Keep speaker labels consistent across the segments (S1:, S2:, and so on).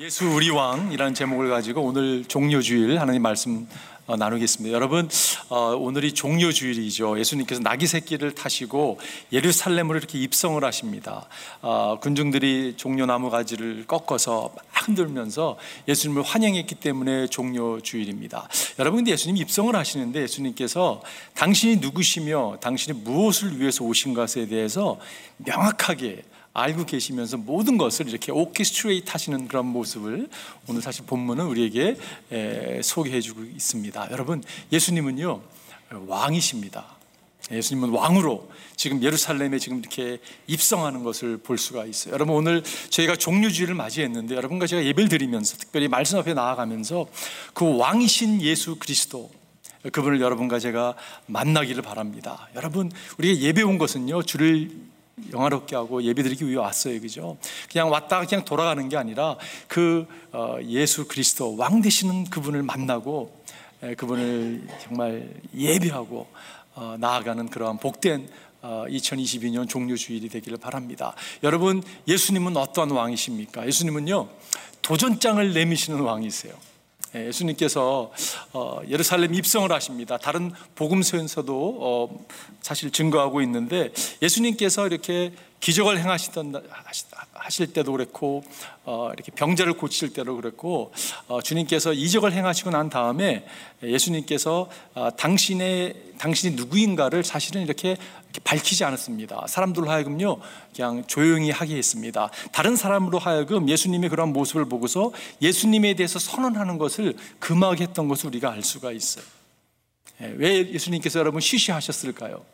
S1: 예수 우리 왕이라는 제목을 가지고 오늘 종료주일 하나님 말씀 어, 나누겠습니다. 여러분 어, 오늘이 종료주일이죠. 예수님께서 나귀 새끼를 타시고 예루살렘으로 이렇게 입성을 하십니다. 어, 군중들이 종려나무 가지를 꺾어서 막 흔들면서 예수님을 환영했기 때문에 종료주일입니다. 여러분 근데 예수님 입성을 하시는데 예수님께서 당신이 누구시며 당신이 무엇을 위해서 오신 것에 대해서 명확하게 알고 계시면서 모든 것을 이렇게 오케스트레이트 하시는 그런 모습을 오늘 사실 본문은 우리에게 소개해 주고 있습니다. 여러분, 예수님은요, 왕이십니다. 예수님은 왕으로 지금 예루살렘에 지금 이렇게 입성하는 것을 볼 수가 있어요. 여러분 오늘 저희가 종류주의를 맞이했는데 여러분과 제가 예배를 드리면서 특별히 말씀 앞에 나아가면서 그 왕이신 예수 그리스도 그분을 여러분과 제가 만나기를 바랍니다. 여러분 우리가 예배 온 것은요 주를 영화롭게 하고 예배드리기 위해 왔어요. 그죠? 그냥 왔다가 그냥 돌아가는 게 아니라 그 어, 예수 그리스도 왕 되시는 그분을 만나고 그분을 정말 예배하고 어, 나아가는 그러한 복된 2022년 어, 종료 주일이 되기를 바랍니다. 여러분, 예수님은 어떠한 왕이십니까? 예수님은요, 도전장을 내미시는 왕이세요. 예, 예수님께서 어, 예루살렘 입성을 하십니다. 다른 복음서에서도 어, 사실 증거하고 있는데 예수님께서 이렇게 기적을 행하시던 하실 때도 그랬고 어, 이렇게 병자를 고칠 때도 그랬고 어, 주님께서 이적을 행하시고 난 다음에 예수님께서 어, 당신의 당신이 누구인가를 사실은 이렇게 밝히지 않았습니다. 사람들로 하여금요 그냥 조용히 하게 했습니다. 다른 사람으로 하여금 예수님의 그런 모습을 보고서 예수님에 대해서 선언하는 것을 금하게 했던 것을 우리가 알 수가 있어요. 예, 왜 예수님께서 여러분 쉬쉬하셨을까요?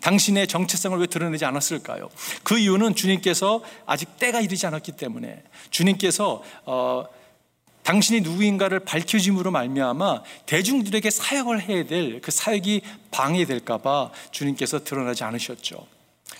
S1: 당신의 정체성을 왜 드러내지 않았을까요? 그 이유는 주님께서 아직 때가 이르지 않았기 때문에 주님께서 어, 당신이 누구인가를 밝혀짐으로 말미암아 대중들에게 사역을 해야 될 그 사역이 방해될까봐 주님께서 드러나지 않으셨죠.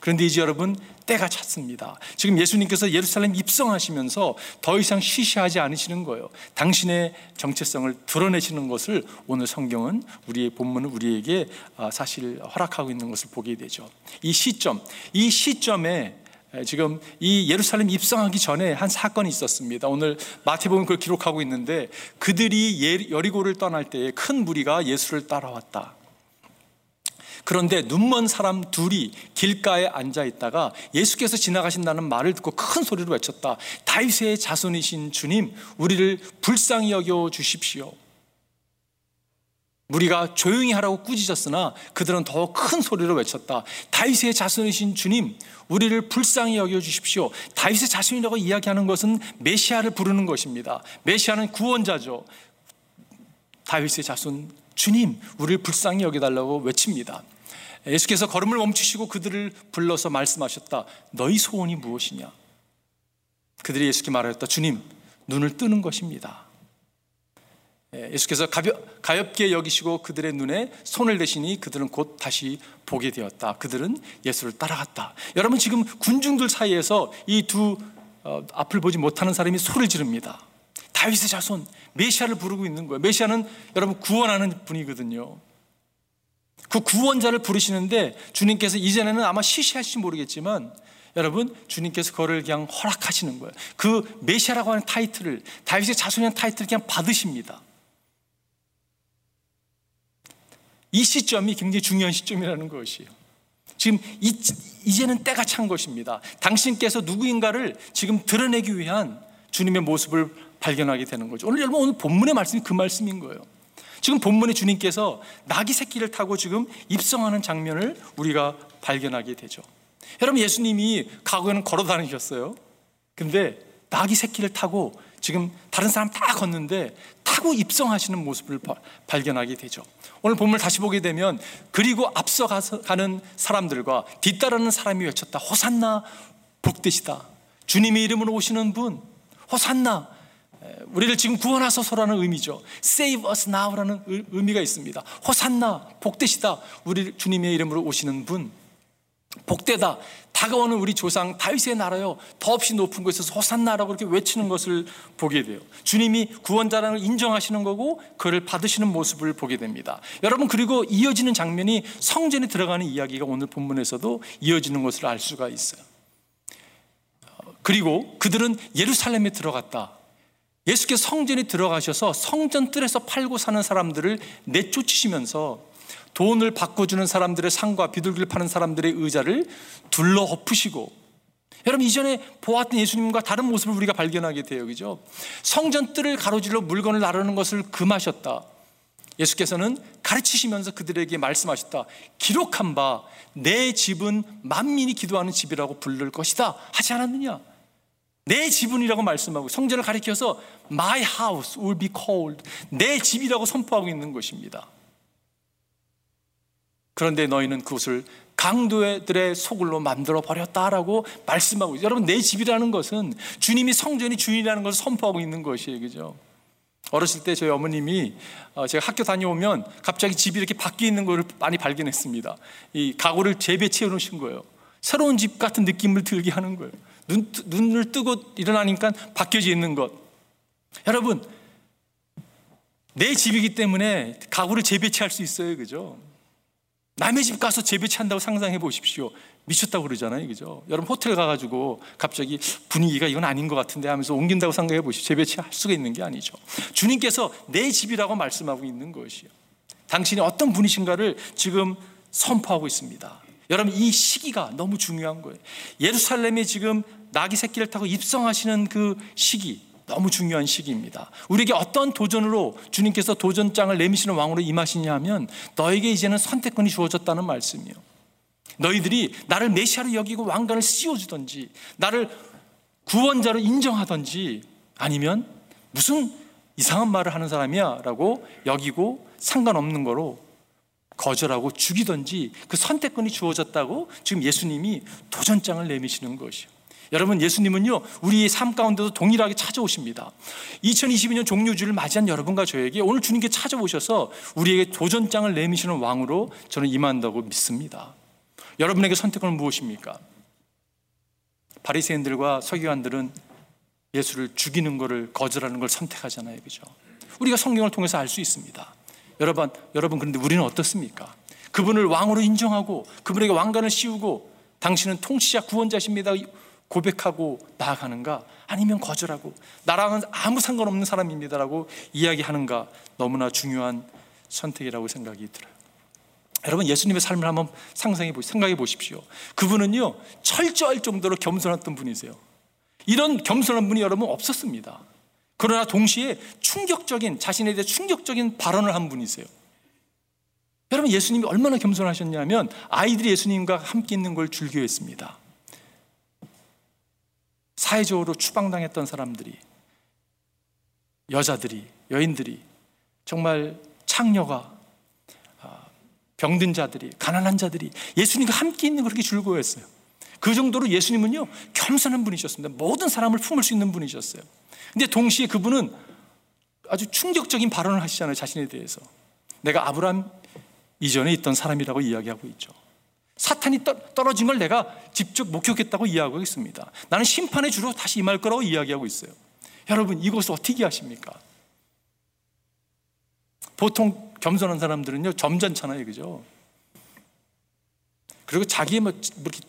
S1: 그런데 이제 여러분 때가 찼습니다. 지금 예수님께서 예루살렘 입성하시면서 더 이상 쉬쉬하지 않으시는 거예요. 당신의 정체성을 드러내시는 것을 오늘 성경은 우리의 본문은 우리에게 아, 사실 허락하고 있는 것을 보게 되죠. 이 시점, 이 시점에 지금 이 예루살렘 입성하기 전에 한 사건이 있었습니다. 오늘 마태복음 그걸 기록하고 있는데 그들이 예, 여리고를 떠날 때에 큰 무리가 예수를 따라왔다. 그런데 눈먼 사람 둘이 길가에 앉아 있다가 예수께서 지나가신다는 말을 듣고 큰 소리로 외쳤다. 다윗의 자손이신 주님, 우리를 불쌍히 여겨 주십시오. 우리가 조용히 하라고 꾸짖었으나 그들은 더 큰 소리로 외쳤다. 다윗의 자손이신 주님, 우리를 불쌍히 여겨 주십시오. 다윗의 자손이라고 이야기하는 것은 메시아를 부르는 것입니다. 메시아는 구원자죠. 다윗의 자손 주님, 우리를 불쌍히 여겨 달라고 외칩니다. 예수께서 걸음을 멈추시고 그들을 불러서 말씀하셨다. 너희 소원이 무엇이냐? 그들이 예수께 말하였다. 주님, 눈을 뜨는 것입니다. 예, 예수께서 가볍, 가볍 게 여기시고 그들의 눈에 손을 대시니 그들은 곧 다시 보게 되었다. 그들은 예수를 따라갔다. 여러분 지금 군중들 사이에서 이두 어, 앞을 보지 못하는 사람이 소리를 지릅니다. 다윗의 자손 메시아를 부르고 있는 거예요. 메시아는 여러분 구원하는 분이거든요. 그 구원자를 부르시는데 주님께서 이전에는 아마 시시하실지 모르겠지만 여러분 주님께서 그거를 그냥 허락하시는 거예요. 그 메시아라고 하는 타이틀을 다윗의 자손이라는 타이틀을 그냥 받으십니다. 이 시점이 굉장히 중요한 시점이라는 것이에요. 지금 이, 이제는 때가 찬 것입니다. 당신께서 누구인가를 지금 드러내기 위한 주님의 모습을 발견하게 되는 거죠. 오늘 여러분 오늘 본문의 말씀이 그 말씀인 거예요. 지금 본문에 주님께서 나귀 새끼를 타고 지금 입성하는 장면을 우리가 발견하게 되죠. 여러분 예수님이 과거에는 걸어 다니셨어요. 근데 나귀 새끼를 타고 지금 다른 사람 다 걷는데 타고 입성하시는 모습을 발견하게 되죠. 오늘 본문을 다시 보게 되면 그리고 앞서가는 사람들과 뒤따르는 사람이 외쳤다. 호산나 복되시다. 주님의 이름으로 오시는 분 호산나 우리를 지금 구원하소서라는 의미죠. Save us now라는 의미가 있습니다. 호산나, 복되시다. 우리 주님의 이름으로 오시는 분. 복되다. 다가오는 우리 조상 다윗의 나라요. 더없이 높은 곳에서 호산나라고 이렇게 외치는 것을 보게 돼요. 주님이 구원자라는 걸 인정하시는 거고 그를 받으시는 모습을 보게 됩니다. 여러분 그리고 이어지는 장면이 성전에 들어가는 이야기가 오늘 본문에서도 이어지는 것을 알 수가 있어요. 그리고 그들은 예루살렘에 들어갔다. 예수께서 성전에 들어가셔서 성전 뜰에서 팔고 사는 사람들을 내쫓으시면서 돈을 바꿔주는 사람들의 상과 비둘기를 파는 사람들의 의자를 둘러 엎으시고 여러분 이전에 보았던 예수님과 다른 모습을 우리가 발견하게 돼요. 그죠? 성전 뜰을 가로질러 물건을 나르는 것을 금하셨다. 예수께서는 가르치시면서 그들에게 말씀하셨다. 기록한 바 내 집은 만민이 기도하는 집이라고 부를 것이다. 하지 않았느냐? 내 지분이라고 말씀하고 성전을 가리켜서 My house will be called 내 집이라고 선포하고 있는 것입니다. 그런데 너희는 그것을 강도들의 소굴로 만들어 버렸다라고 말씀하고 있어요. 여러분 내 집이라는 것은 주님이 성전이 주인이라는 것을 선포하고 있는 것이에요. 그죠? 어렸을 때 저희 어머님이 어, 제가 학교 다녀오면 갑자기 집이 이렇게 바뀌어 있는 걸 많이 발견했습니다. 이 가구를 재배치해 놓으신 거예요. 새로운 집 같은 느낌을 들게 하는 거예요. 눈, 눈을 뜨고 일어나니까 바뀌어져 있는 것. 여러분, 내 집이기 때문에 가구를 재배치할 수 있어요. 그죠? 남의 집 가서 재배치한다고 상상해 보십시오. 미쳤다고 그러잖아요. 그죠? 여러분 호텔 가가지고 갑자기 분위기가 이건 아닌 것 같은데 하면서 옮긴다고 생각해 보십시오. 재배치할 수가 있는 게 아니죠. 주님께서 내 집이라고 말씀하고 있는 것이요. 당신이 어떤 분이신가를 지금 선포하고 있습니다. 여러분 이 시기가 너무 중요한 거예요. 예루살렘에 지금 나귀 새끼를 타고 입성하시는 그 시기 너무 중요한 시기입니다. 우리에게 어떤 도전으로 주님께서 도전장을 내미시는 왕으로 임하시냐 하면 너에게 이제는 선택권이 주어졌다는 말씀이요. 너희들이 나를 메시아로 여기고 왕관을 씌워주든지 나를 구원자로 인정하든지 아니면 무슨 이상한 말을 하는 사람이야 라고 여기고 상관없는 거로 거절하고 죽이든지 그 선택권이 주어졌다고 지금 예수님이 도전장을 내미시는 것이요. 여러분 예수님은요 우리의 삶 가운데도 동일하게 찾아오십니다. 2022년 종료주를 맞이한 여러분과 저에게 오늘 주님께 찾아오셔서 우리에게 도전장을 내미시는 왕으로 저는 임한다고 믿습니다. 여러분에게 선택은 무엇입니까? 바리새인들과 서기관들은 예수를 죽이는 것을 거절하는 걸 선택하잖아요, 그죠? 우리가 성경을 통해서 알 수 있습니다. 여러분, 여러분 그런데 우리는 어떻습니까? 그분을 왕으로 인정하고 그분에게 왕관을 씌우고 당신은 통치자 구원자십니다. 고백하고 나아가는가 아니면 거절하고 나랑은 아무 상관없는 사람입니다라고 이야기하는가 너무나 중요한 선택이라고 생각이 들어요. 여러분 예수님의 삶을 한번 상상해 보시 생각해 보십시오. 그분은요 철저할 정도로 겸손했던 분이세요. 이런 겸손한 분이 여러분 없었습니다. 그러나 동시에 충격적인 자신에 대해 충격적인 발언을 한 분이세요. 여러분 예수님이 얼마나 겸손하셨냐면 아이들이 예수님과 함께 있는 걸 즐겨했습니다. 사회적으로 추방당했던 사람들이 여자들이 여인들이 정말 창녀가 아, 병든 자들이 가난한 자들이 예수님과 함께 있는 그렇게 즐거워했어요. 그 정도로 예수님은요 겸손한 분이셨습니다. 모든 사람을 품을 수 있는 분이셨어요. 근데 동시에 그분은 아주 충격적인 발언을 하시잖아요 자신에 대해서. 내가 아브라함 이전에 있던 사람이라고 이야기하고 있죠. 사탄이 떨어진 걸 내가 직접 목격했다고 이야기하고 있습니다. 나는 심판의 주로 다시 임할 거라고 이야기하고 있어요. 여러분, 이것을 어떻게 하십니까? 보통 겸손한 사람들은요, 점잖잖아요. 그죠? 그리고 자기의 뭐, 뭐 이렇게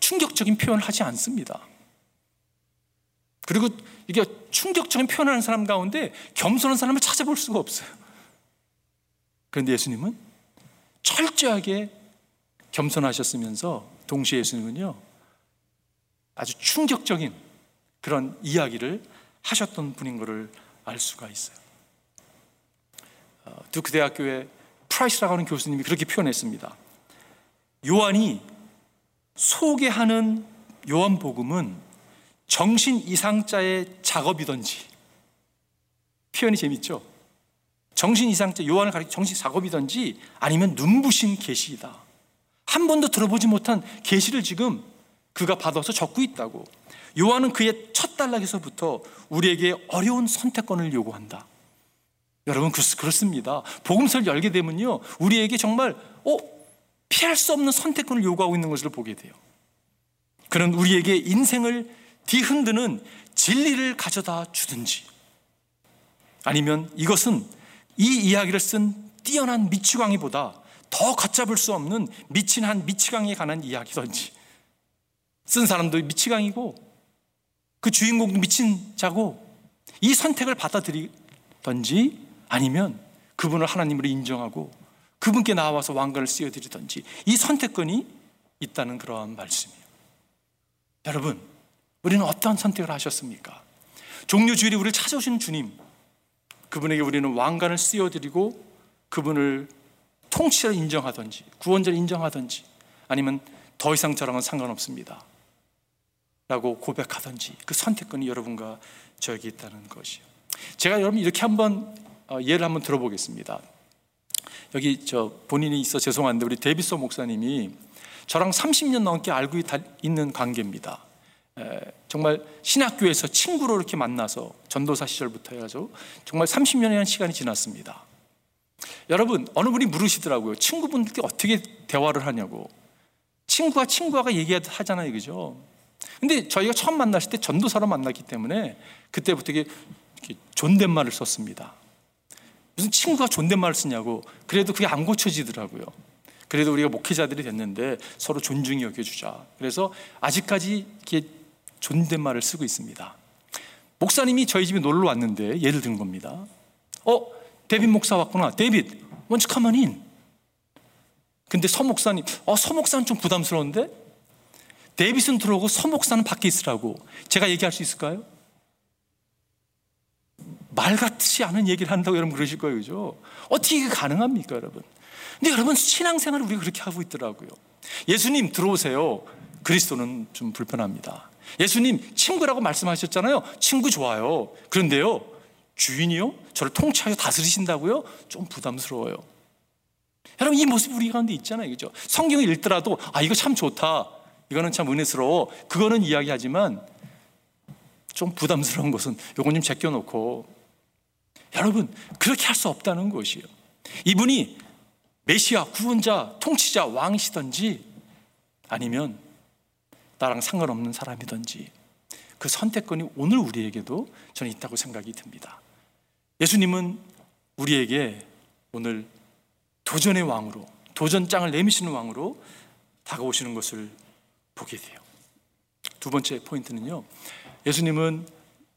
S1: 충격적인 표현을 하지 않습니다. 그리고 이게 충격적인 표현을 하는 사람 가운데 겸손한 사람을 찾아볼 수가 없어요. 그런데 예수님은 철저하게 겸손하셨으면서 동시에 예수님은요 아주 충격적인 그런 이야기를 하셨던 분인 것을 알 수가 있어요. 어, Duke 대학교의 프라이스라고 하는 교수님이 그렇게 표현했습니다. 요한이 소개하는 요한복음은 정신 이상자의 작업이든지 표현이 재밌죠? 정신 이상자 요한을 가리켜 정신 작업이든지 아니면 눈부신 계시이다. 한 번도 들어보지 못한 계시를 지금 그가 받아서 적고 있다고. 요한은 그의 첫 단락에서부터 우리에게 어려운 선택권을 요구한다. 여러분 그렇습니다. 복음서를 열게 되면요, 우리에게 정말 어 피할 수 없는 선택권을 요구하고 있는 것을 보게 돼요. 그는 우리에게 인생을 뒤흔드는 진리를 가져다 주든지, 아니면 이것은 이 이야기를 쓴 뛰어난 미치광이보다 더 걷잡을 수 없는 미친 한 미치광에 관한 이야기든지 쓴 사람도 미치광이고 그 주인공도 미친 자고 이 선택을 받아들이던지 아니면 그분을 하나님으로 인정하고 그분께 나와서 왕관을 씌워드리던지 이 선택권이 있다는 그러한 말씀이에요. 여러분, 우리는 어떤 선택을 하셨습니까? 종료주일이 우리를 찾아오시는 주님, 그분에게 우리는 왕관을 씌워드리고 그분을 통치자로 인정하든지 구원자로 인정하든지 아니면 더 이상 저랑은 상관없습니다. 라고 고백하든지 그 선택권이 여러분과 저에게 있다는 것이요. 제가 여러분 이렇게 한번 어, 예를 한번 들어보겠습니다. 여기 저 본인이 있어 죄송한데 우리 데비소 목사님이 저랑 30년 넘게 알고 있는 관계입니다. 정말 신학교에서 친구로 이렇게 만나서 전도사 시절부터 해가지고 정말 30년이라는 시간이 지났습니다. 여러분 어느 분이 물으시더라고요. 친구분들께 어떻게 대화를 하냐고. 친구가 친구가 얘기하잖아요, 그죠? 근데 저희가 처음 만났을 때 전도사로 만났기 때문에 그때부터 이게 존댓말을 썼습니다. 무슨 친구가 존댓말을 쓰냐고. 그래도 그게 안 고쳐지더라고요. 그래도 우리가 목회자들이 됐는데 서로 존중히 여겨주자. 그래서 아직까지 이렇게 존댓말을 쓰고 있습니다. 목사님이 저희 집에 놀러 왔는데 예를 든 겁니다. 어, 데빗 목사 왔구나. 데빗, 원츠 카먼인. 근데 서 목사님, 어, 서 목사는 좀 부담스러운데? 데빗은 들어오고 서 목사는 밖에 있으라고. 제가 얘기할 수 있을까요? 말 같지 않은 얘기를 한다고 여러분 그러실 거예요, 그죠? 어떻게 이게 가능합니까, 여러분? 근데 여러분, 신앙생활을 우리가 그렇게 하고 있더라고요. 예수님 들어오세요. 그리스도는 좀 불편합니다. 예수님 친구라고 말씀하셨잖아요. 친구 좋아요. 그런데요, 주인이요? 저를 통치하여 다스리신다고요? 좀 부담스러워요. 여러분, 이 모습이 우리 가운데 있잖아요. 그죠? 성경을 읽더라도, 아, 이거 참 좋다. 이거는 참 은혜스러워. 그거는 이야기하지만, 좀 부담스러운 것은 요건 좀 제껴 놓고, 여러분, 그렇게 할 수 없다는 것이에요. 이분이 메시아, 구원자, 통치자, 왕이시든지, 아니면 나랑 상관없는 사람이든지, 그 선택권이 오늘 우리에게도 저는 있다고 생각이 듭니다. 예수님은 우리에게 오늘 도전의 왕으로, 도전장을 내미시는 왕으로 다가오시는 것을 보게 돼요. 두 번째 포인트는요. 예수님은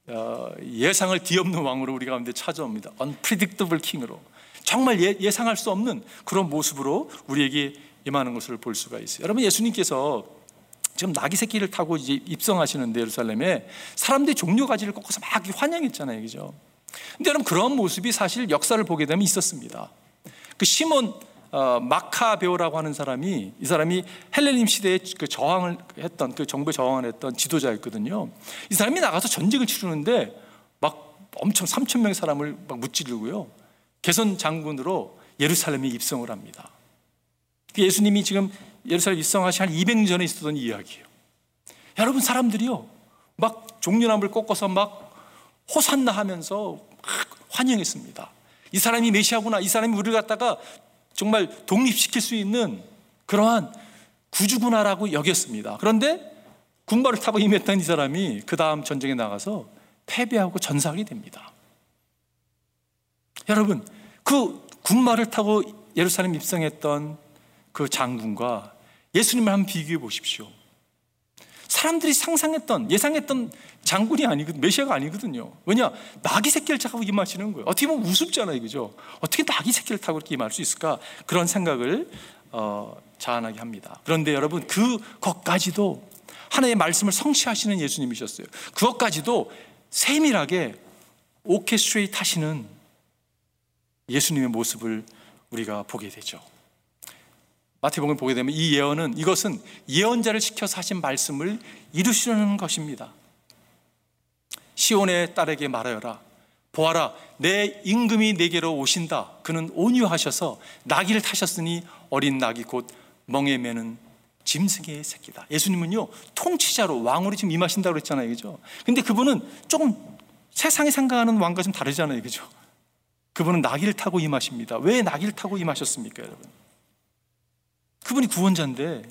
S1: 어, 예상을 뒤엎는 왕으로 우리 가운데 찾아옵니다. unpredictable king으로. 정말 예, 상할수 없는 그런 모습으로 우리에게 임하는 것을 볼 수가 있어요. 여러분 예수님께서 지금 나귀 새끼를 타고 이제 입성하시는데 예루살렘에 사람들이 종려 가지를 꺾어서 막 환영했잖아요. 그죠? 근데 여러분 그런 모습이 사실 역사를 보게 되면 있었습니다. 그 시몬 어, 마카베오라고 하는 사람이 이 사람이 헬레님 시대에 그 저항을 했던 그 정부에 저항을 했던 지도자였거든요. 이 사람이 나가서 전쟁을 치르는데 막 엄청 3천 명의 사람을 막 무찌르고요. 개선 장군으로 예루살렘에 입성을 합니다. 그 예수님이 지금 예루살렘 입성하시 한 200년 전에 있었던 이야기예요. 여러분 사람들이요. 막 종려나무를 꺾어서 막 호산나 하면서 환영했습니다. 이 사람이 메시아구나. 이 사람이 우리를 갖다가 정말 독립시킬 수 있는 그러한 구주구나라고 여겼습니다. 그런데 군발을 타고 임했던 이 사람이 그 다음 전쟁에 나가서 패배하고 전사하게 됩니다. 여러분, 그 군말을 타고 예루살렘 입성했던 그 장군과 예수님을 한번 비교해 보십시오. 사람들이 상상했던, 예상했던 장군이 아니거든, 메시아가 아니거든요. 왜냐? 낙이 새끼를 타고 임하시는 거예요. 어떻게 보면 우습잖아요. 그죠? 어떻게 낙이 새끼를 타고 이렇게 임할 수 있을까? 그런 생각을, 어, 자아나게 합니다. 그런데 여러분, 그것까지도 하나의 말씀을 성취하시는 예수님이셨어요. 그것까지도 세밀하게 오케스트레이트 하시는 예수님의 모습을 우리가 보게 되죠. 마태복음을 보게 되면 이 예언은 이것은 예언자를 시켜서 하신 말씀을 이루시려는 것입니다. 시온의 딸에게 말하여라. 보아라, 내 임금이 내게로 오신다. 그는 온유하셔서 나귀를 타셨으니 어린 나귀 곧 멍에 매는 짐승의 새끼다. 예수님은요, 통치자로 왕으로 지금 임하신다고 그랬잖아요. 그죠? 근데 그분은 조금 세상이 생각하는 왕과 좀 다르잖아요. 그죠? 그분은 나귀를 타고 임하십니다. 왜 나귀를 타고 임하셨습니까, 여러분? 그분이 구원자인데,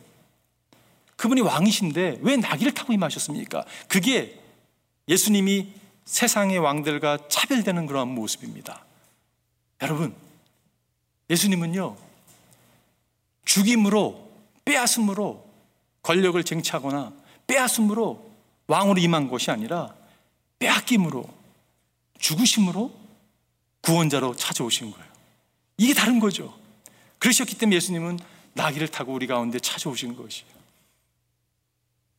S1: 그분이 왕이신데 왜 나귀를 타고 임하셨습니까? 그게 예수님이 세상의 왕들과 차별되는 그러한 모습입니다. 여러분, 예수님은요, 죽임으로, 빼앗음으로 권력을 쟁취하거나 빼앗음으로 왕으로 임한 것이 아니라 빼앗김으로 죽으심으로 구원자로 찾아오신 거예요. 이게 다른 거죠. 그러셨기 때문에 예수님은 나귀를 타고 우리 가운데 찾아오신 것이에요.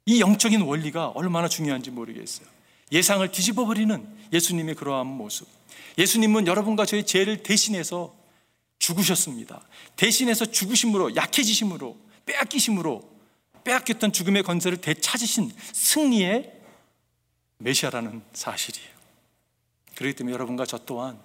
S1: 이 영적인 원리가 얼마나 중요한지 모르겠어요. 예상을 뒤집어 버리는 예수님의 그러한 모습. 예수님은 여러분과 저의 죄를 대신해서 죽으셨습니다. 대신해서 죽으심으로 약해지심으로 빼앗기심으로 빼앗겼던 죽음의 건설을 되찾으신 승리의 메시아라는 사실이에요. 그렇기 때문에 여러분과 저 또한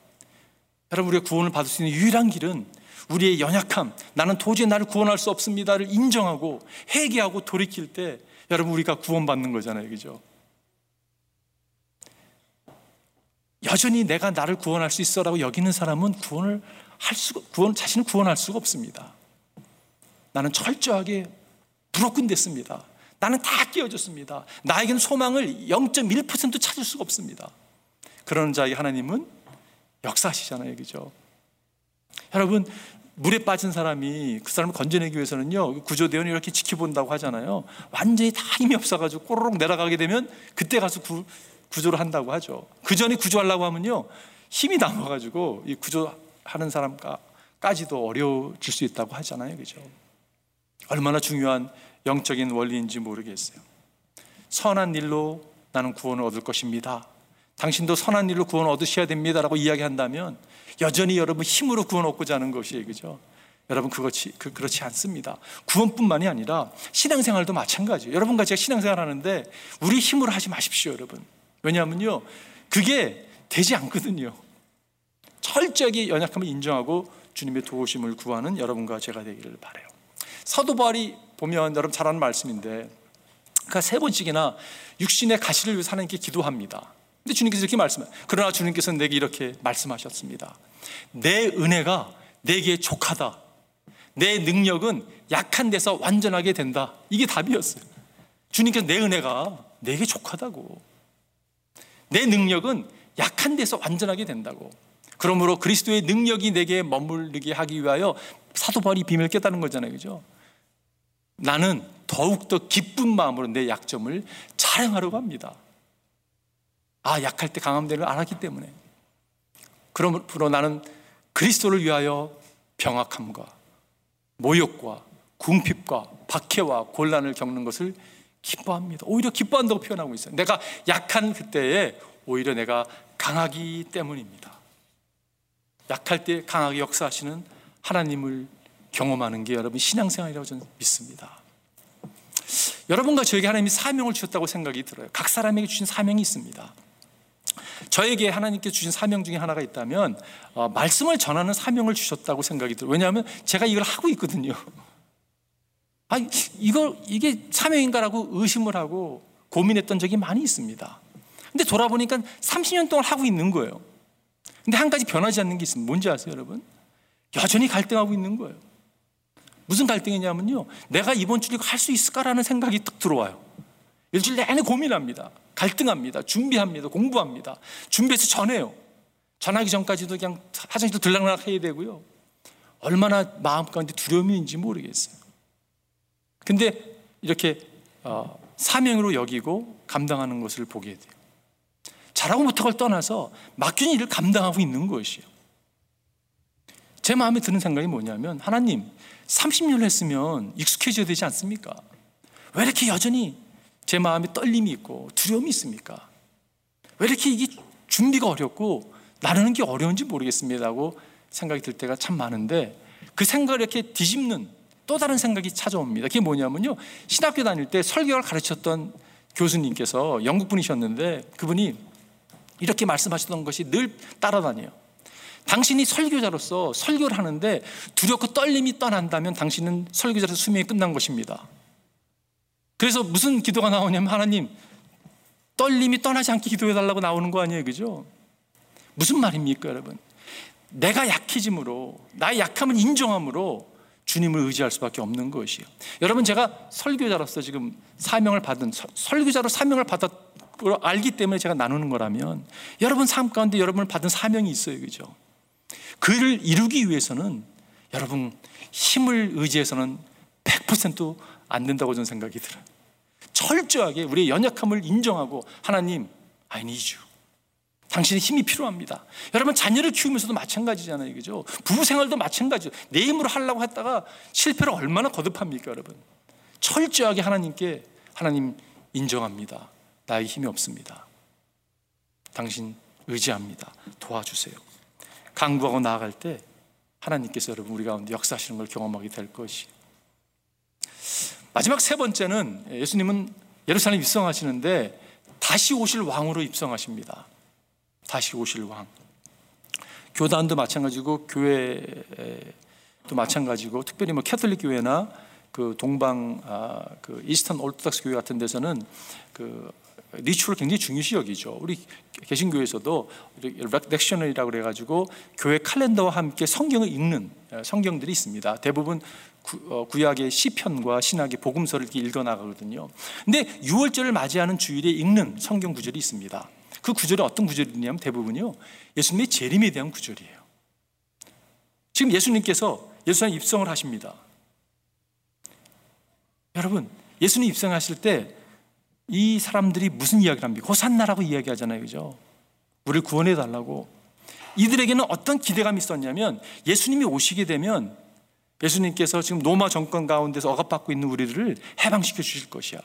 S1: 여러분 우리가 구원을 받을 수 있는 유일한 길은 우리의 연약함, 나는 도저히 나를 구원할 수 없습니다를 인정하고 회개하고 돌이킬 때 여러분 우리가 구원받는 거잖아요. 그죠? 여전히 내가 나를 구원할 수 있어라고 여기는 사람은 구원을 할 수가 구원 자신을 구원할 수가 없습니다. 나는 철저하게 브로큰 됐습니다. 나는 다 깨어졌습니다. 나에게는 소망을 0.1% 찾을 수가 없습니다. 그런 자의 하나님은 역사하시잖아요. 그죠? 여러분, 물에 빠진 사람이 그 사람을 건져내기 위해서는요, 구조대원이 이렇게 지켜본다고 하잖아요. 완전히 다 힘이 없어가지고 꼬르륵 내려가게 되면 그때 가서 구, 구조를 한다고 하죠. 그 전에 구조하려고 하면요, 힘이 남아가지고 이 구조하는 사람까지도 어려워질 수 있다고 하잖아요. 그죠? 얼마나 중요한 영적인 원리인지 모르겠어요. 선한 일로 나는 구원을 얻을 것입니다. 당신도 선한 일로 구원 얻으셔야 됩니다라고 이야기한다면 여전히 여러분 힘으로 구원 얻고자 하는 것이에요. 그죠? 여러분 그것이 그, 그렇지 않습니다. 구원뿐만이 아니라 신앙생활도 마찬가지예요. 여러분과 제가 신앙생활 하는데 우리 힘으로 하지 마십시오, 여러분. 왜냐하면요. 그게 되지 않거든요. 철저하게 연약함을 인정하고 주님의 도우심을 구하는 여러분과 제가 되기를 바래요. 사도 바울이 보면 여러분 잘 아는 말씀인데 그가 세 번씩이나 육신의 가시를 위해서 하나님께 기도합니다. 근데 주님께서 이렇게 말씀해 그러나 주님께서는 내게 이렇게 말씀하셨습니다. 내 은혜가 내게 족하다. 내 능력은 약한 데서 완전하게 된다. 이게 답이었어요. 주님께서 내 은혜가 내게 족하다고. 내 능력은 약한 데서 완전하게 된다고. 그러므로 그리스도의 능력이 내게 머물게 하기 위하여 사도 바울이 비밀을 깨닫는 거잖아요. 그죠? 나는 더욱더 기쁜 마음으로 내 약점을 자랑하려고 합니다. 아, 약할 때 강함 되는 걸 알았기 때문에. 그러므로 나는 그리스도를 위하여 병악함과 모욕과 궁핍과 박해와 곤란을 겪는 것을 기뻐합니다. 오히려 기뻐한다고 표현하고 있어요. 내가 약한 그때에 오히려 내가 강하기 때문입니다. 약할 때 강하게 역사하시는 하나님을 경험하는 게 여러분 신앙생활이라고 저는 믿습니다. 여러분과 저에게 하나님이 사명을 주셨다고 생각이 들어요. 각 사람에게 주신 사명이 있습니다. 저에게 하나님께 주신 사명 중에 하나가 있다면 어, 말씀을 전하는 사명을 주셨다고 생각이 들어요. 왜냐하면 제가 이걸 하고 있거든요. 아, 이걸 이게 사명인가라고 의심을 하고 고민했던 적이 많이 있습니다. 근데 돌아보니까 30년 동안 하고 있는 거예요. 근데 한 가지 변하지 않는 게 있습니다. 뭔지 아세요, 여러분? 여전히 갈등하고 있는 거예요. 무슨 갈등이냐면요. 내가 이번 주 이거 할수 있을까라는 생각이 딱 들어와요. 일주일 내내 고민합니다. 갈등합니다. 준비합니다. 공부합니다. 준비해서 전해요. 전하기 전까지도 그냥 화장실도 들락날락 해야 되고요. 얼마나 마음 가운데 두려움인지 모르겠어요. 근데 이렇게 어, 사명으로 여기고 감당하는 것을 보게 돼요. 잘하고 못하고를 떠나서 맡긴 일을 감당하고 있는 것이에요. 제 마음에 드는 생각이 뭐냐면 하나님 30년을 했으면 익숙해져야 되지 않습니까? 왜 이렇게 여전히 제 마음에 떨림이 있고 두려움이 있습니까? 왜 이렇게 이게 준비가 어렵고 나누는 게 어려운지 모르겠습니다고 생각이 들 때가 참 많은데 그 생각을 이렇게 뒤집는 또 다른 생각이 찾아옵니다. 그게 뭐냐면요. 신학교 다닐 때 설교를 가르쳤던 교수님께서 영국 분이셨는데 그분이 이렇게 말씀하셨던 것이 늘 따라다녀요. 당신이 설교자로서 설교를 하는데 두렵고 떨림이 떠난다면 당신은 설교자로서 수명이 끝난 것입니다. 그래서 무슨 기도가 나오냐면 하나님 떨림이 떠나지 않게 기도해 달라고 나오는 거 아니에요. 그죠? 무슨 말입니까, 여러분? 내가 약해짐으로 나의 약함을 인정함으로 주님을 의지할 수밖에 없는 것이에요. 여러분 제가 설교자로서 지금 사명을 받은 설교자로 사명을 받았 알기 때문에 제가 나누는 거라면 여러분 삶 가운데 여러분을 받은 사명이 있어요. 그죠? 그를 이루기 위해서는 여러분 힘을 의지해서는 100%안 된다고 저는 생각이 들어요. 철저하게 우리의 연약함을 인정하고 하나님 I need you. 당신의 힘이 필요합니다. 여러분 자녀를 키우면서도 마찬가지잖아요. 그죠? 부부 생활도 마찬가지죠. 내 힘으로 하려고 했다가 실패를 얼마나 거듭합니까, 여러분? 철저하게 하나님께 하나님 인정합니다. 나의 힘이 없습니다. 당신 의지합니다. 도와주세요. 강구하고 나아갈 때 하나님께서 여러분 우리 가운데 역사하시는 걸 경험하게 될 것이. 마지막 세 번째는 예수님은 예루살렘 입성하시는데 다시 오실 왕으로 입성하십니다. 다시 오실 왕. 교단도 마찬가지고 교회도 마찬가지고 특별히 뭐 캐톨릭 교회나 그 동방 아, 그 Eastern Orthodox 교회 같은 데서는 그 ritual을 굉장히 중요시 여기죠. 우리 개신교에서도 lectionary라고 그래가지고 교회 칼렌더와 함께 성경을 읽는 어, 성경들이 있습니다. 대부분 구, 어, 약의 시편과 신학의 복음서를 읽어 나가거든요. 근데 6월절을 맞이하는 주일에 읽는 성경 구절이 있습니다. 그 구절은 어떤 구절이냐면 대부분요 예수님의 재림에 대한 구절이에요. 지금 예수님께서 예수님 입성을 하십니다. 여러분 예수님 입성하실 때 이 사람들이 무슨 이야기를 합니까? 호산나라고 이야기하잖아요, 그죠? 우리를 구원해 달라고. 이들에게는 어떤 기대감이 있었냐면 예수님이 오시게 되면 예수님께서 지금 노마 정권 가운데서 억압받고 있는 우리를 해방시켜 주실 것이야.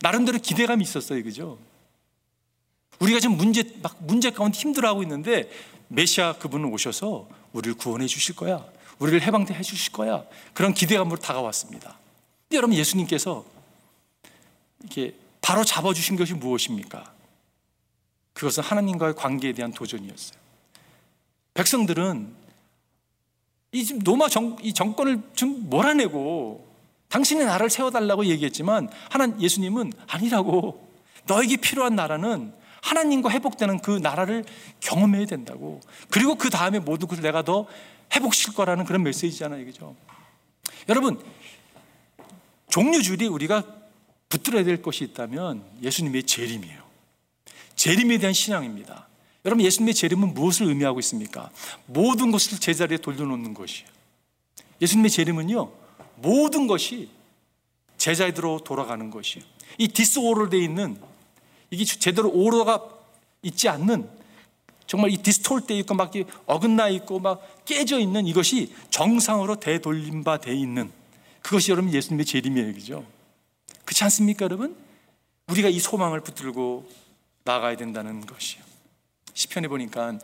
S1: 나름대로 기대감이 있었어요, 그죠? 우리가 지금 문제 막 문제 가운데 힘들어하고 있는데 메시아 그분은 오셔서 우리를 구원해 주실 거야. 우리를 해방해 주실 거야. 그런 기대감으로 다가왔습니다. 근데 여러분 예수님께서 이렇게 바로 잡아 주신 것이 무엇입니까? 그것은 하나님과의 관계에 대한 도전이었어요. 백성들은 이 지금 노마 정, 이 정권을 좀 몰아내고 당신의 나라를 세워달라고 얘기했지만 하나 예수님은 아니라고 너에게 필요한 나라는 하나님과 회복되는 그 나라를 경험해야 된다고. 그리고 그 다음에 모든 것을 내가 더 회복시킬 거라는 그런 메시지잖아요. 그죠? 여러분, 종류줄이 우리가 붙들어야 될 것이 있다면 예수님의 재림이에요. 재림에 대한 신앙입니다. 여러분, 예수님의 재림은 무엇을 의미하고 있습니까? 모든 것을 제자리에 돌려놓는 것이에요. 예수님의 재림은요, 모든 것이 제자리로 돌아가는 것이에요. 이 디스오로되어 있는 이게 제대로 오로가 있지 않는 정말 이 디스톨돼 있고 막 어긋나 있고 막 깨져 있는 이것이 정상으로 되돌림 바 돼 있는 그것이 여러분 예수님의 재림이에요, 그죠? 그렇지 않습니까, 여러분? 우리가 이 소망을 붙들고 나가야 된다는 것이요. 시편에 보니까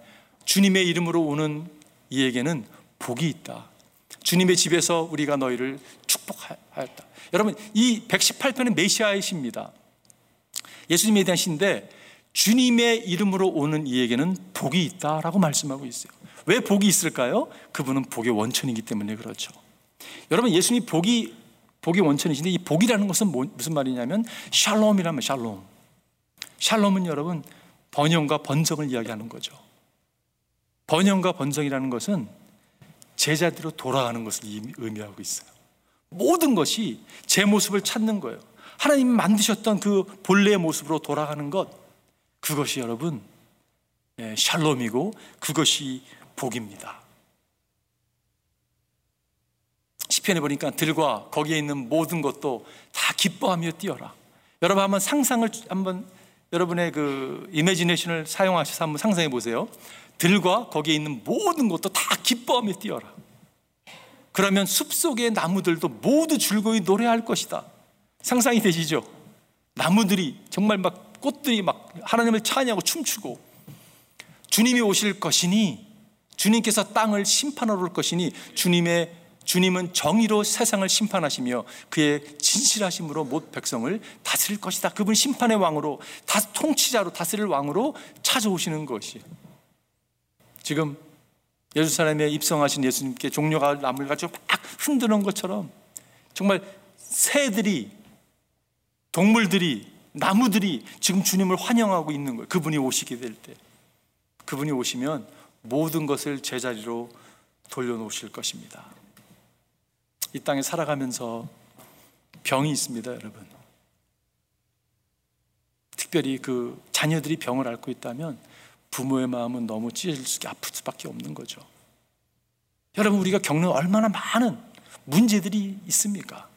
S1: 주님의 이름으로 오는 이에게는 복이 있다. 주님의 집에서 우리가 너희를 축복하였다. 여러분, 이 118편은 메시아의 시입니다. 예수님에 대한 시인데 주님의 이름으로 오는 이에게는 복이 있다라고 말씀하고 있어요. 왜 복이 있을까요? 그분은 복의 원천이기 때문에 그렇죠. 여러분 예수님이 복이 복의 원천이신데 이 복이라는 것은 뭐, 무슨 말이냐면 샬롬이라면 샬롬. 샬롬은 여러분 번영과 번성을 이야기하는 거죠. 번영과 번성이라는 것은 제자대로 돌아가는 것을 의미하고 있어요. 모든 것이 제 모습을 찾는 거예요. 하나님이 만드셨던 그 본래의 모습으로 돌아가는 것, 그것이 여러분, 예, 샬롬이고 그것이 복입니다. 시편에 보니까 들과 거기에 있는 모든 것도 다 기뻐하며 뛰어라. 여러분 한번 상상을 한번 여러분의 그 이미지네이션을 사용하셔서 한번 상상해 보세요. 들과 거기에 있는 모든 것도 다 기뻐하며 뛰어라. 그러면 숲 속의 나무들도 모두 즐거이 노래할 것이다. 상상이 되시죠? 나무들이 정말 막 꽃들이 막 하나님을 찬양하고 춤추고 주님이 오실 것이니 주님께서 땅을 심판하러 올 것이니 주님의 주님은 정의로 세상을 심판하시며 그의 진실하심으로 못 백성을 다스릴 것이다. 그분 심판의 왕으로 다 통치자로 다스릴 왕으로 찾아오시는 것이 지금 예루살렘에 입성하신 예수님께 종려가 나물 가지고 막 흔드는 것처럼 정말 새들이 동물들이 나무들이 지금 주님을 환영하고 있는 거예요. 그분이 오시게 될 때. 그분이 오시면 모든 것을 제자리로 돌려놓으실 것입니다. 이 땅에 살아가면서 병이 있습니다, 여러분. 특별히 그 자녀들이 병을 앓고 있다면 부모의 마음은 너무 찢어질 수 아플 수밖에 없는 거죠. 여러분 우리가 겪는 얼마나 많은 문제들이 있습니까?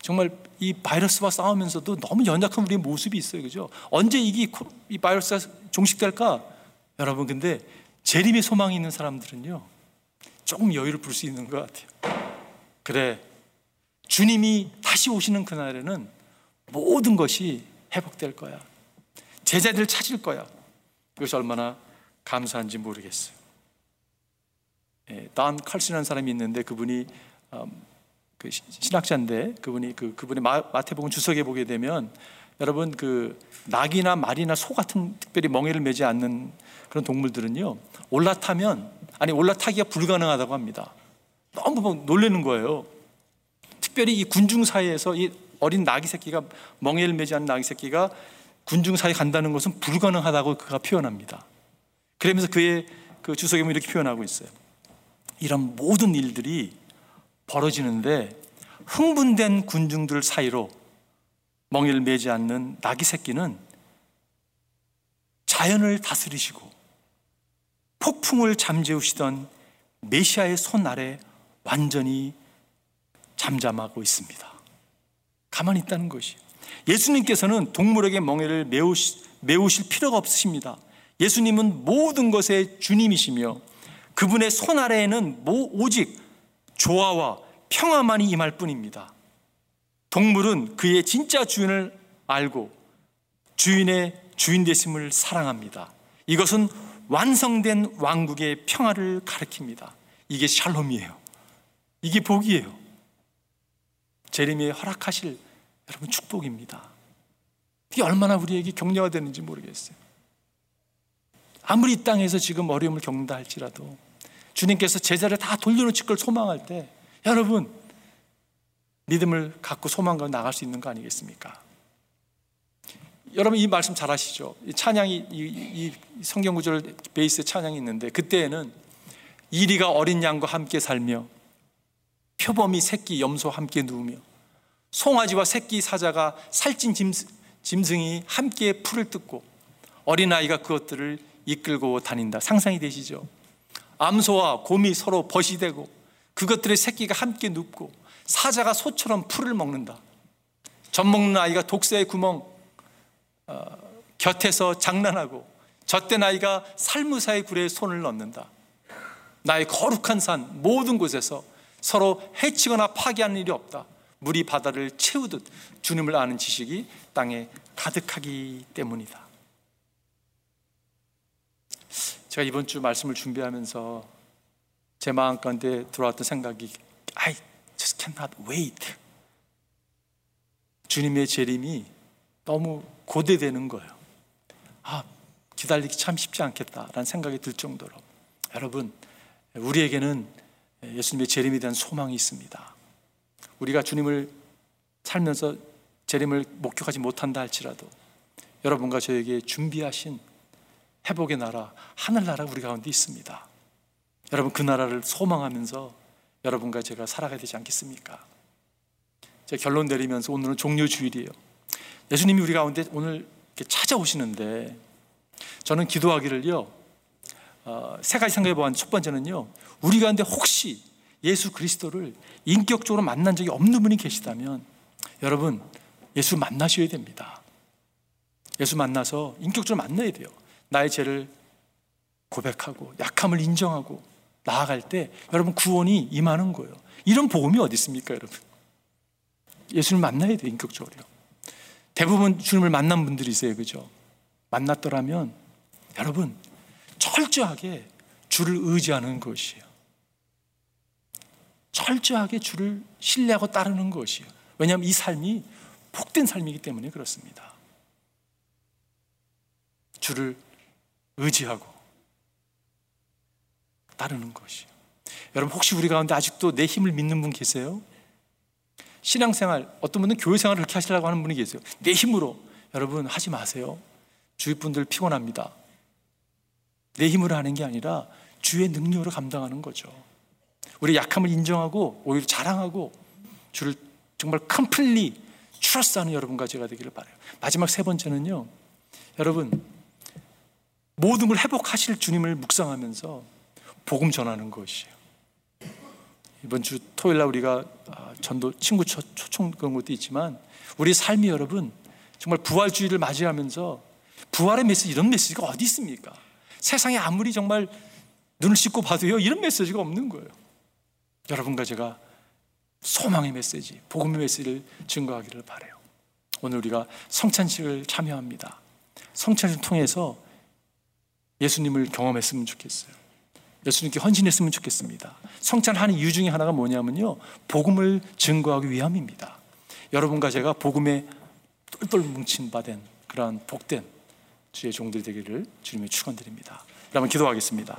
S1: 정말 이 바이러스와 싸우면서도 너무 연약한 우리의 모습이 있어요. 그죠? 언제 이게 이 바이러스가 종식될까? 여러분, 근데 재림의 소망이 있는 사람들은요, 조금 여유를 풀수 있는 것 같아요. 그래. 주님이 다시 오시는 그날에는 모든 것이 회복될 거야. 제자들 찾을 거야. 이것이 얼마나 감사한지 모르겠어요. 예, 단 칼슨이라는 사람이 있는데 그분이 음, 그 신학자인데 그분이 그 그분의 마, 태복음 주석에 보게 되면 여러분 그 낙이나 말이나 소 같은 특별히 멍에를 매지 않는 그런 동물들은요 올라타면 아니 올라타기가 불가능하다고 합니다. 너무 놀라는 거예요. 특별히 이 군중 사이에서 이 어린 나귀 새끼가 멍에를 매지 않는 나귀 새끼가 군중 사이에 간다는 것은 불가능하다고 그가 표현합니다. 그러면서 그의 그 주석에 이렇게 표현하고 있어요. 이런 모든 일들이 벌어지는데 흥분된 군중들 사이로 멍에를 매지 않는 나귀 새끼는 자연을 다스리시고 폭풍을 잠재우시던 메시아의 손 아래 완전히 잠잠하고 있습니다. 가만히 있다는 것이. 예수님께서는 동물에게 멍에를 메우시, 메우실 필요가 없으십니다. 예수님은 모든 것의 주님이시며 그분의 손 아래에는 오직 조화와 평화만이 임할 뿐입니다. 동물은 그의 진짜 주인을 알고 주인의 주인 되심을 사랑합니다. 이것은 완성된 왕국의 평화를 가리킵니다. 이게 샬롬이에요. 이게 복이에요. 제림이 허락하실 여러분 축복입니다. 이게 얼마나 우리에게 격려가 되는지 모르겠어요. 아무리 이 땅에서 지금 어려움을 겪는다 할지라도 주님께서 제자를 다 돌려놓을 걸 소망할 때 여러분 믿음을 갖고 소망과 나갈 수 있는 거 아니겠습니까? 여러분 이 말씀 잘 아시죠? 이 찬양이 이, 이 성경 구절 베이스 찬양이 있는데 그때에는 이리가 어린 양과 함께 살며 표범이 새끼 염소와 함께 누우며 송아지와 새끼 사자가 살찐 짐승 이 함께 풀을 뜯고 어린아이가 그것들을 이끌고 다닌다. 상상이 되시죠? 암소와 곰이 서로 벗이 되고 그것들의 새끼가 함께 눕고 사자가 소처럼 풀을 먹는다. 젖 먹는 아이가 독새의 구멍 어, 곁에서 장난하고 젖된 아이가 살무사의 굴에 손을 넣는다. 나의 거룩한 산 모든 곳에서 서로 해치거나 파괴하는 일이 없다. 물이 바다를 채우듯 주님을 아는 지식이 땅에 가득하기 때문이다. 제가 이번 주 말씀을 준비하면서 제 마음 가운데 들어왔던 생각이 I just cannot wait. 주님의 재림이 너무 고대되는 거예요. 아, 기다리기 참 쉽지 않겠다라는 생각이 들 정도로 여러분 우리에게는 예수님의 재림에 대한 소망이 있습니다. 우리가 주님을 살면서 재림을 목격하지 못한다 할지라도 여러분과 저에게 준비하신 회복의 나라, 하늘나라 우리 가운데 있습니다. 여러분 그 나라를 소망하면서 여러분과 제가 살아가야 되지 않겠습니까? 제가 결론 내리면서 오늘은 종료 주일이에요. 예수님이 우리 가운데 오늘 찾아오시는데 저는 기도하기를요 어, 세 가지 생각해 보았 첫 번째는요 우리 가운데 혹시 예수 그리스도를 인격적으로 만난 적이 없는 분이 계시다면 여러분 예수 만나셔야 됩니다. 예수 만나서 인격적으로 만나야 돼요. 나의 죄를 고백하고 약함을 인정하고 나아갈 때 여러분 구원이 임하는 거예요. 이런 복음이 어디 있습니까, 여러분? 예수를 만나야 돼요, 인격적으로요. 대부분 주님을 만난 분들이세요, 그죠? 만났더라면 여러분 철저하게 주를 의지하는 것이에요. 철저하게 주를 신뢰하고 따르는 것이에요. 왜냐하면 이 삶이 복된 삶이기 때문에 그렇습니다. 주를 의지하고 따르는 것이. 여러분 혹시 우리 가운데 아직도 내 힘을 믿는 분 계세요? 신앙생활 어떤 분은 교회 생활을 그렇게 하시려고 하는 분이 계세요. 내 힘으로 여러분 하지 마세요. 주위 분들 피곤합니다. 내 힘으로 하는 게 아니라 주의 능력으로 감당하는 거죠. 우리 약함을 인정하고 오히려 자랑하고 주를 정말 컴플리 트러스하는 여러분과 제가 되기를 바래요. 마지막 세 번째는요. 여러분 모든 걸 회복하실 주님을 묵상하면서 복음 전하는 것이에요. 이번 주 토요일 날 우리가 아, 전도 친구 초, 초청 그런 것도 있지만 우리 삶이 여러분 정말 부활주의를 맞이하면서 부활의 메시지 이런 메시지가 어디 있습니까? 세상에 아무리 정말 눈을 씻고 봐도요 이런 메시지가 없는 거예요. 여러분과 제가 소망의 메시지, 복음의 메시지를 증거하기를 바래요. 오늘 우리가 성찬식을 참여합니다. 성찬을 통해서 예수님을 경험했으면 좋겠어요. 예수님께 헌신했으면 좋겠습니다. 성찬하는 이유 중에 하나가 뭐냐면요. 복음을 증거하기 위함입니다. 여러분과 제가 복음에 똘똘 뭉친 바된 그러한 복된 주의 종들이 되기를 주님의 축원드립니다. 여러분 기도하겠습니다.